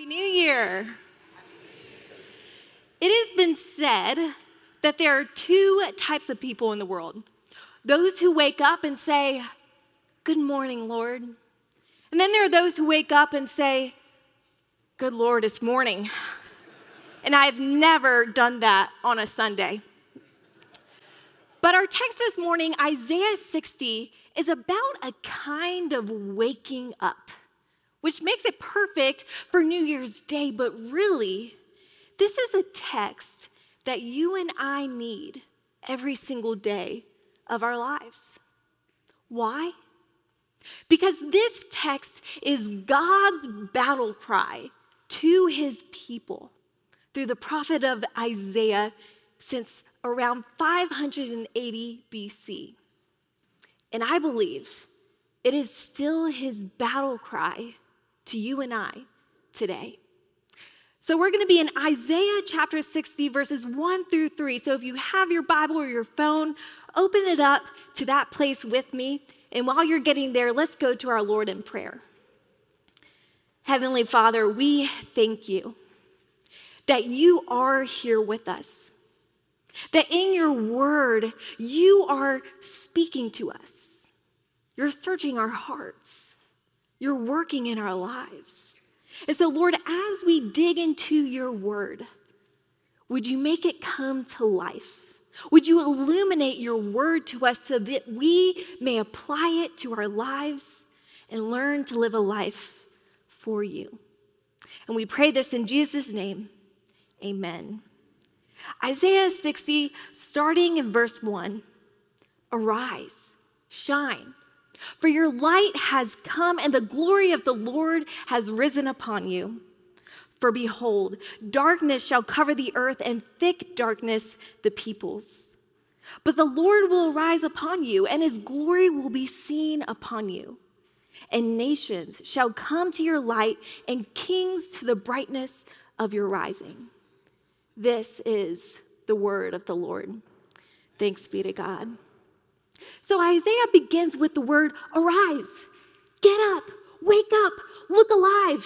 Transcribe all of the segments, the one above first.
Happy New Year. It has been said that there are two types of people in the world those who wake up and say, Good morning, Lord. And then there are those who wake up and say, Good Lord, it's morning. And I've never done that on a Sunday. But our text this morning, Isaiah 60, is about a kind of waking up which makes it perfect for New Year's Day. But really, this is a text that you and I need every single day of our lives. Why? Because this text is God's battle cry to his people through the prophet of Isaiah since around 580 BC. And I believe it is still his battle cry to you and I today. So we're going to be in Isaiah chapter 60, verses 1 through 3. So if you have your Bible or your phone, open it up to that place with me. And while you're getting there, let's go to our Lord in prayer. Heavenly Father, we thank you that you are here with us, that in your word, you are speaking to us, you're searching our hearts. You're working in our lives. And so, Lord, as we dig into your word, would you make it come to life? Would you illuminate your word to us so that we may apply it to our lives and learn to live a life for you? And we pray this in Jesus' name. Amen. Isaiah 60, starting in verse 1 Arise, shine for your light has come, and the glory of the Lord has risen upon you. For behold, darkness shall cover the earth, and thick darkness the peoples. But the Lord will arise upon you, and his glory will be seen upon you. And nations shall come to your light, and kings to the brightness of your rising. This is the word of the Lord. Thanks be to God. So Isaiah begins with the word arise, get up, wake up, look alive.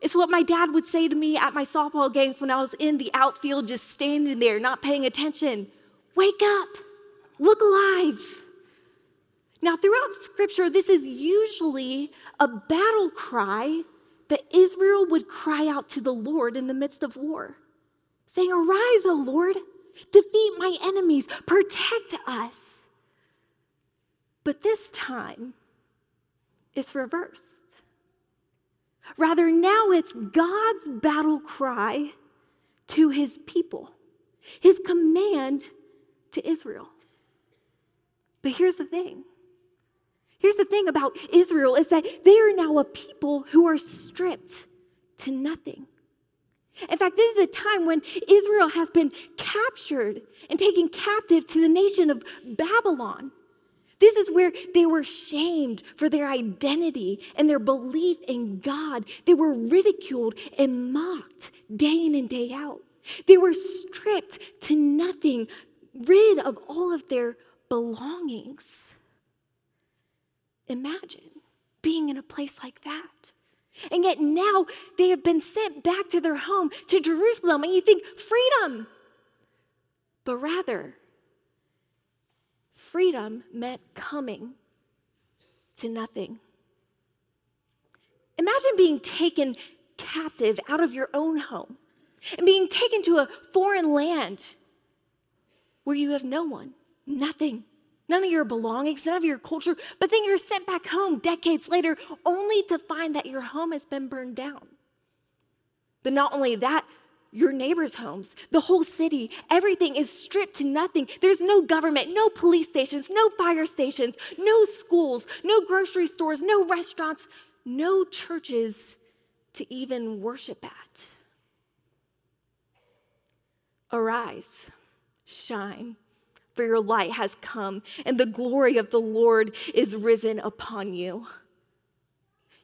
It's what my dad would say to me at my softball games when I was in the outfield, just standing there, not paying attention. Wake up, look alive. Now, throughout scripture, this is usually a battle cry that Israel would cry out to the Lord in the midst of war, saying, Arise, O Lord, defeat my enemies, protect us. But this time, it's reversed. Rather, now it's God's battle cry to his people, his command to Israel. But here's the thing. Here's the thing about Israel is that they are now a people who are stripped to nothing. In fact, this is a time when Israel has been captured and taken captive to the nation of Babylon. This is where they were shamed for their identity and their belief in God. They were ridiculed and mocked day in and day out. They were stripped to nothing, rid of all of their belongings. Imagine being in a place like that. And yet now they have been sent back to their home, to Jerusalem, and you think freedom. But rather, freedom meant coming to nothing. Imagine being taken captive out of your own home and being taken to a foreign land where you have no one, nothing, none of your belongings, none of your culture, but then you're sent back home decades later only to find that your home has been burned down. But not only that, your neighbors' homes, the whole city, everything is stripped to nothing. There's no government, no police stations, no fire stations, no schools, no grocery stores, no restaurants, no churches to even worship at. Arise, shine, for your light has come, and the glory of the Lord is risen upon you.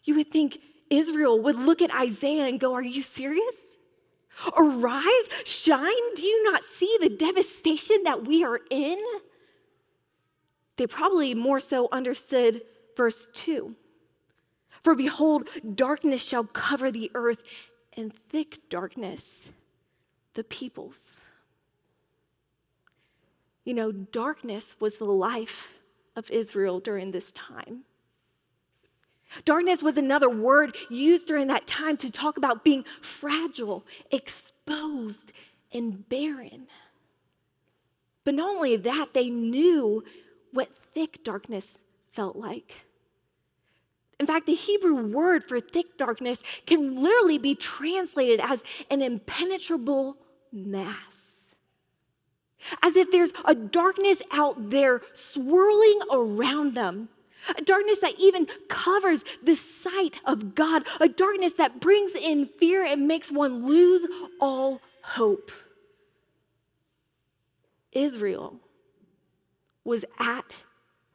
You would think Israel would look at Isaiah and go, Are you serious? Arise, shine. Do you not see the devastation that we are in? They probably more so understood verse 2. For behold, darkness shall cover the earth, and thick darkness the peoples. You know, darkness was the life of Israel during this time. Darkness was another word used during that time to talk about being fragile, exposed, and barren. But not only that, they knew what thick darkness felt like. In fact, the Hebrew word for thick darkness can literally be translated as an impenetrable mass. As if there's a darkness out there swirling around them, a darkness that even covers the sight of God, a darkness that brings in fear and makes one lose all hope. Israel was at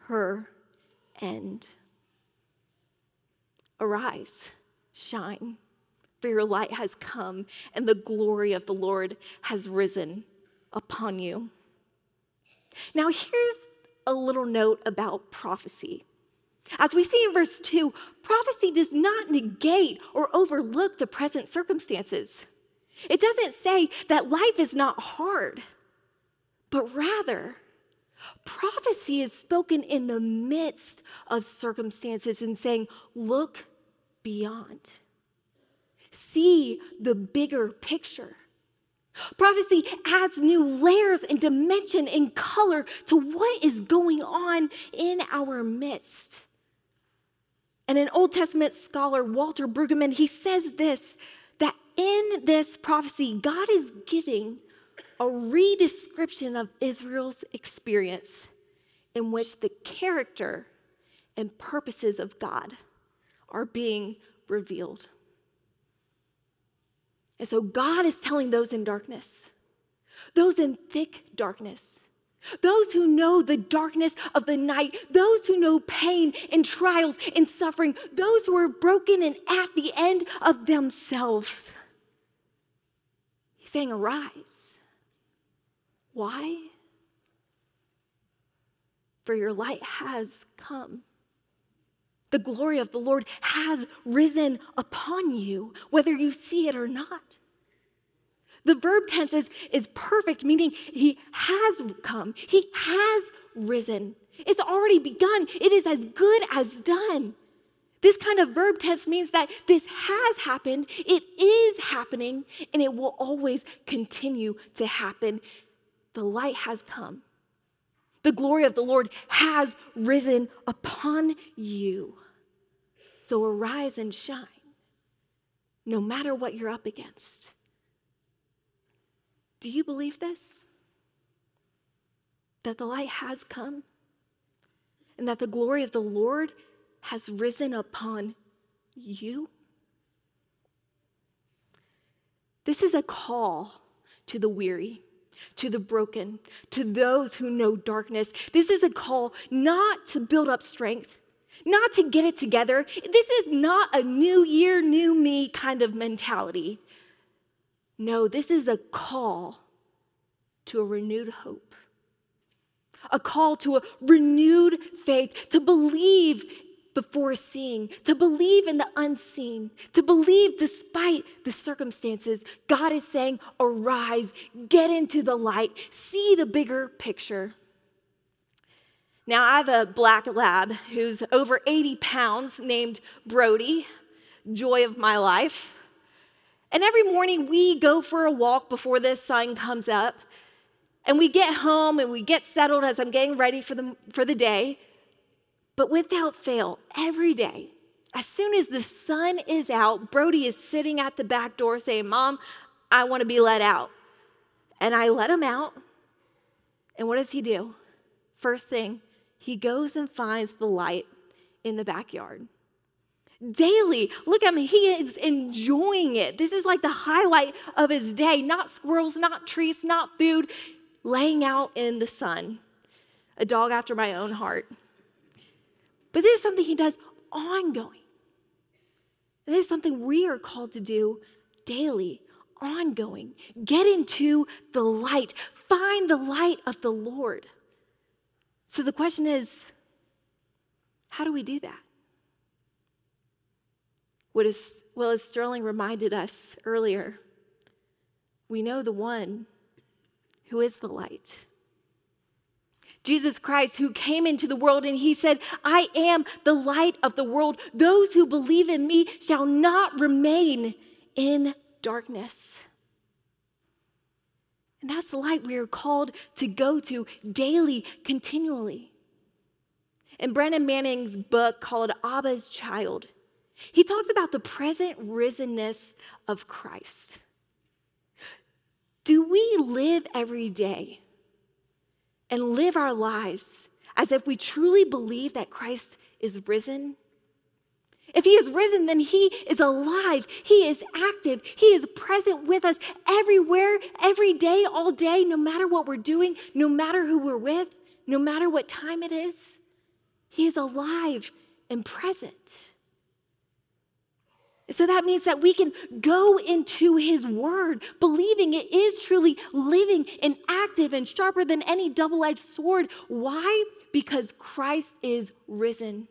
her end. Arise, shine, for your light has come, and the glory of the Lord has risen upon you. Now, here's a little note about prophecy. As we see in verse 2, prophecy does not negate or overlook the present circumstances. It doesn't say that life is not hard, but rather, prophecy is spoken in the midst of circumstances and saying, Look beyond. See the bigger picture. Prophecy adds new layers and dimension and color to what is going on in our midst. And an Old Testament scholar, Walter Brueggemann, he says this that in this prophecy, God is giving a redescription of Israel's experience in which the character and purposes of God are being revealed. And so God is telling those in darkness, those in thick darkness, those who know the darkness of the night, those who know pain and trials and suffering, those who are broken and at the end of themselves. He's saying, Arise. Why? For your light has come. The glory of the Lord has risen upon you, whether you see it or not. The verb tense is, is perfect, meaning he has come, he has risen. It's already begun, it is as good as done. This kind of verb tense means that this has happened, it is happening, and it will always continue to happen. The light has come. The glory of the Lord has risen upon you. So arise and shine, no matter what you're up against. Do you believe this? That the light has come and that the glory of the Lord has risen upon you? This is a call to the weary, to the broken, to those who know darkness. This is a call not to build up strength, not to get it together. This is not a new year, new me kind of mentality. No, this is a call to a renewed hope, a call to a renewed faith, to believe before seeing, to believe in the unseen, to believe despite the circumstances. God is saying, Arise, get into the light, see the bigger picture. Now, I have a black lab who's over 80 pounds named Brody, joy of my life. And every morning we go for a walk before this sun comes up. And we get home and we get settled as I'm getting ready for the, for the day. But without fail, every day, as soon as the sun is out, Brody is sitting at the back door saying, Mom, I want to be let out. And I let him out. And what does he do? First thing, he goes and finds the light in the backyard daily. Look at me. He is enjoying it. This is like the highlight of his day. Not squirrels, not trees, not food, laying out in the sun. A dog after my own heart. But this is something he does ongoing. This is something we are called to do daily, ongoing. Get into the light, find the light of the Lord. So the question is how do we do that? What does well as Sterling reminded us earlier, we know the one who is the light. Jesus Christ, who came into the world and he said, I am the light of the world. Those who believe in me shall not remain in darkness. And that's the light we are called to go to daily, continually. In Brennan Manning's book called Abba's Child, he talks about the present risenness of Christ. Do we live every day and live our lives as if we truly believe that Christ is risen? If he is risen, then he is alive. He is active. He is present with us everywhere, every day, all day, no matter what we're doing, no matter who we're with, no matter what time it is. He is alive and present. So that means that we can go into his word, believing it is truly living and active and sharper than any double edged sword. Why? Because Christ is risen.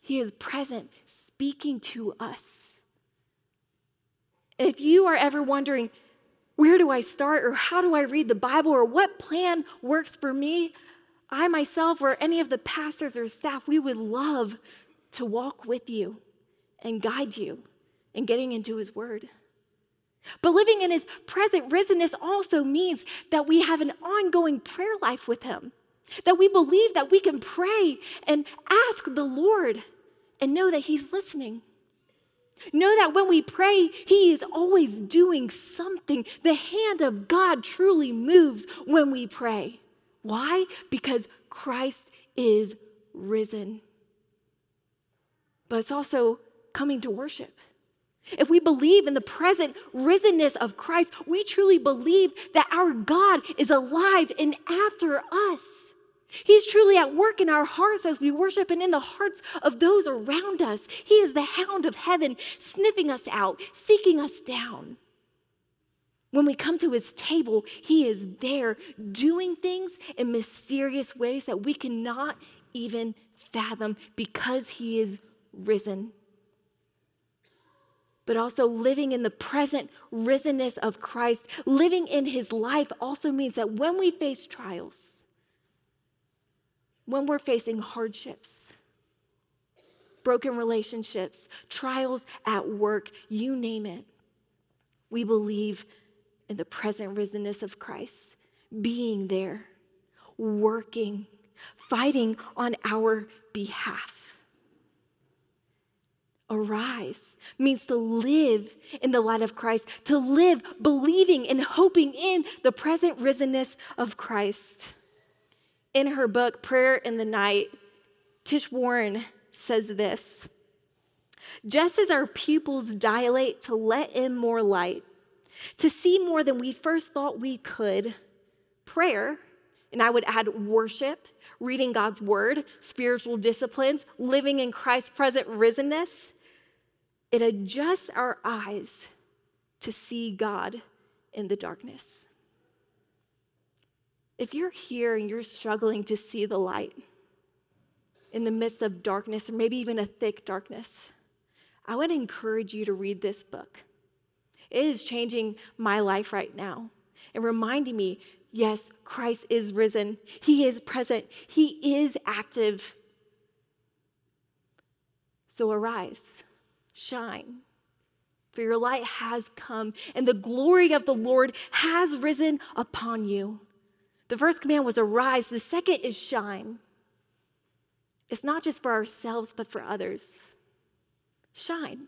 He is present, speaking to us. If you are ever wondering, where do I start, or how do I read the Bible, or what plan works for me, I myself, or any of the pastors or staff, we would love to walk with you and guide you in getting into His Word. But living in His present risenness also means that we have an ongoing prayer life with Him, that we believe that we can pray and ask the Lord and know that He's listening. Know that when we pray, He is always doing something. The hand of God truly moves when we pray. Why? Because Christ is risen. But it's also coming to worship. If we believe in the present risenness of Christ, we truly believe that our God is alive and after us. He's truly at work in our hearts as we worship and in the hearts of those around us. He is the hound of heaven, sniffing us out, seeking us down. When we come to his table, he is there doing things in mysterious ways that we cannot even fathom because he is risen. But also living in the present risenness of Christ, living in his life also means that when we face trials, when we're facing hardships, broken relationships, trials at work, you name it, we believe in the present risenness of Christ, being there, working, fighting on our behalf. Arise means to live in the light of Christ, to live believing and hoping in the present risenness of Christ. In her book, Prayer in the Night, Tish Warren says this Just as our pupils dilate to let in more light, to see more than we first thought we could, prayer, and I would add worship, reading God's word, spiritual disciplines, living in Christ's present risenness, it adjusts our eyes to see God in the darkness. If you're here and you're struggling to see the light in the midst of darkness, or maybe even a thick darkness, I would encourage you to read this book. It is changing my life right now and reminding me yes, Christ is risen, He is present, He is active. So arise, shine, for your light has come, and the glory of the Lord has risen upon you. The first command was arise, the second is shine. It's not just for ourselves, but for others. Shine.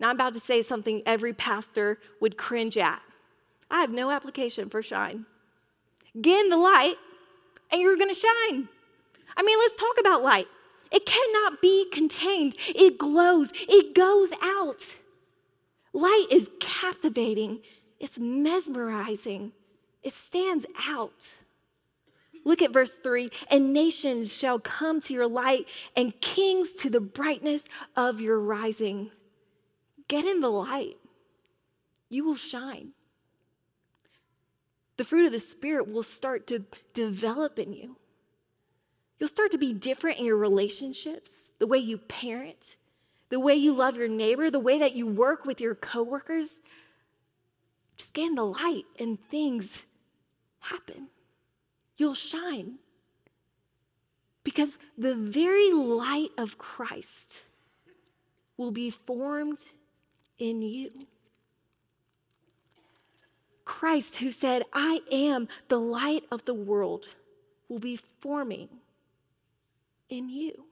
Now, I'm about to say something every pastor would cringe at. I have no application for shine. Get in the light, and you're to shine. I mean, let's talk about light. It cannot be contained, it glows, it goes out. Light is captivating, it's mesmerizing. It stands out. Look at verse 3 and nations shall come to your light, and kings to the brightness of your rising. Get in the light, you will shine. The fruit of the Spirit will start to develop in you. You'll start to be different in your relationships, the way you parent, the way you love your neighbor, the way that you work with your coworkers. Just get in the light and things happen. You'll shine. Because the very light of Christ will be formed in you. Christ, who said, I am the light of the world, will be forming in you.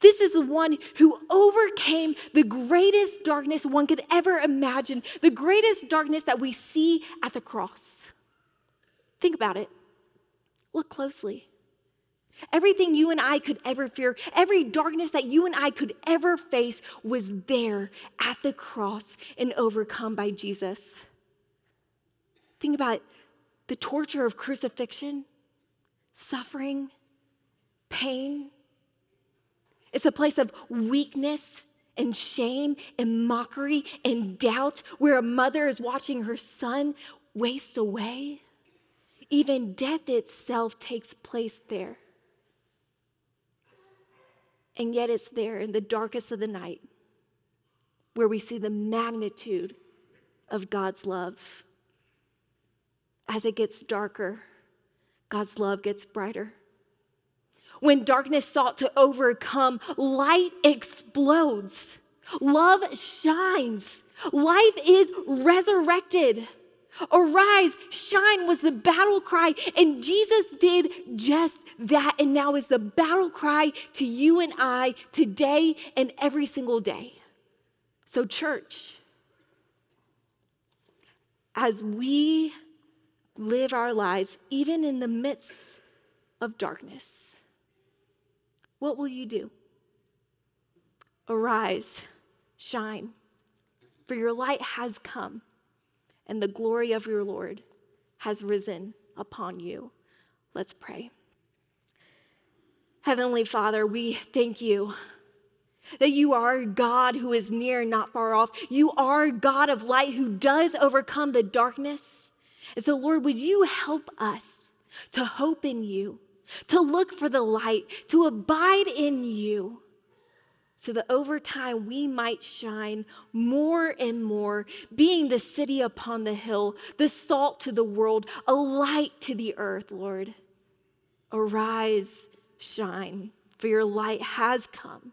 This is the one who overcame the greatest darkness one could ever imagine, the greatest darkness that we see at the cross. Think about it. Look closely. Everything you and I could ever fear, every darkness that you and I could ever face was there at the cross and overcome by Jesus. Think about the torture of crucifixion, suffering, pain. It's a place of weakness and shame and mockery and doubt where a mother is watching her son waste away. Even death itself takes place there. And yet it's there in the darkest of the night where we see the magnitude of God's love. As it gets darker, God's love gets brighter. When darkness sought to overcome, light explodes. Love shines. Life is resurrected. Arise, shine was the battle cry, and Jesus did just that. And now is the battle cry to you and I today and every single day. So, church, as we live our lives, even in the midst of darkness, what will you do? Arise, shine, for your light has come and the glory of your Lord has risen upon you. Let's pray. Heavenly Father, we thank you that you are God who is near, not far off. You are God of light who does overcome the darkness. And so, Lord, would you help us to hope in you, to look for the light, to abide in you? so that over time we might shine more and more, being the city upon the hill, the salt to the world, a light to the earth, Lord. Arise, shine, for your light has come,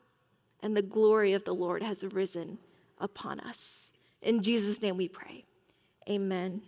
and the glory of the Lord has risen upon us. In Jesus' name we pray. Amen.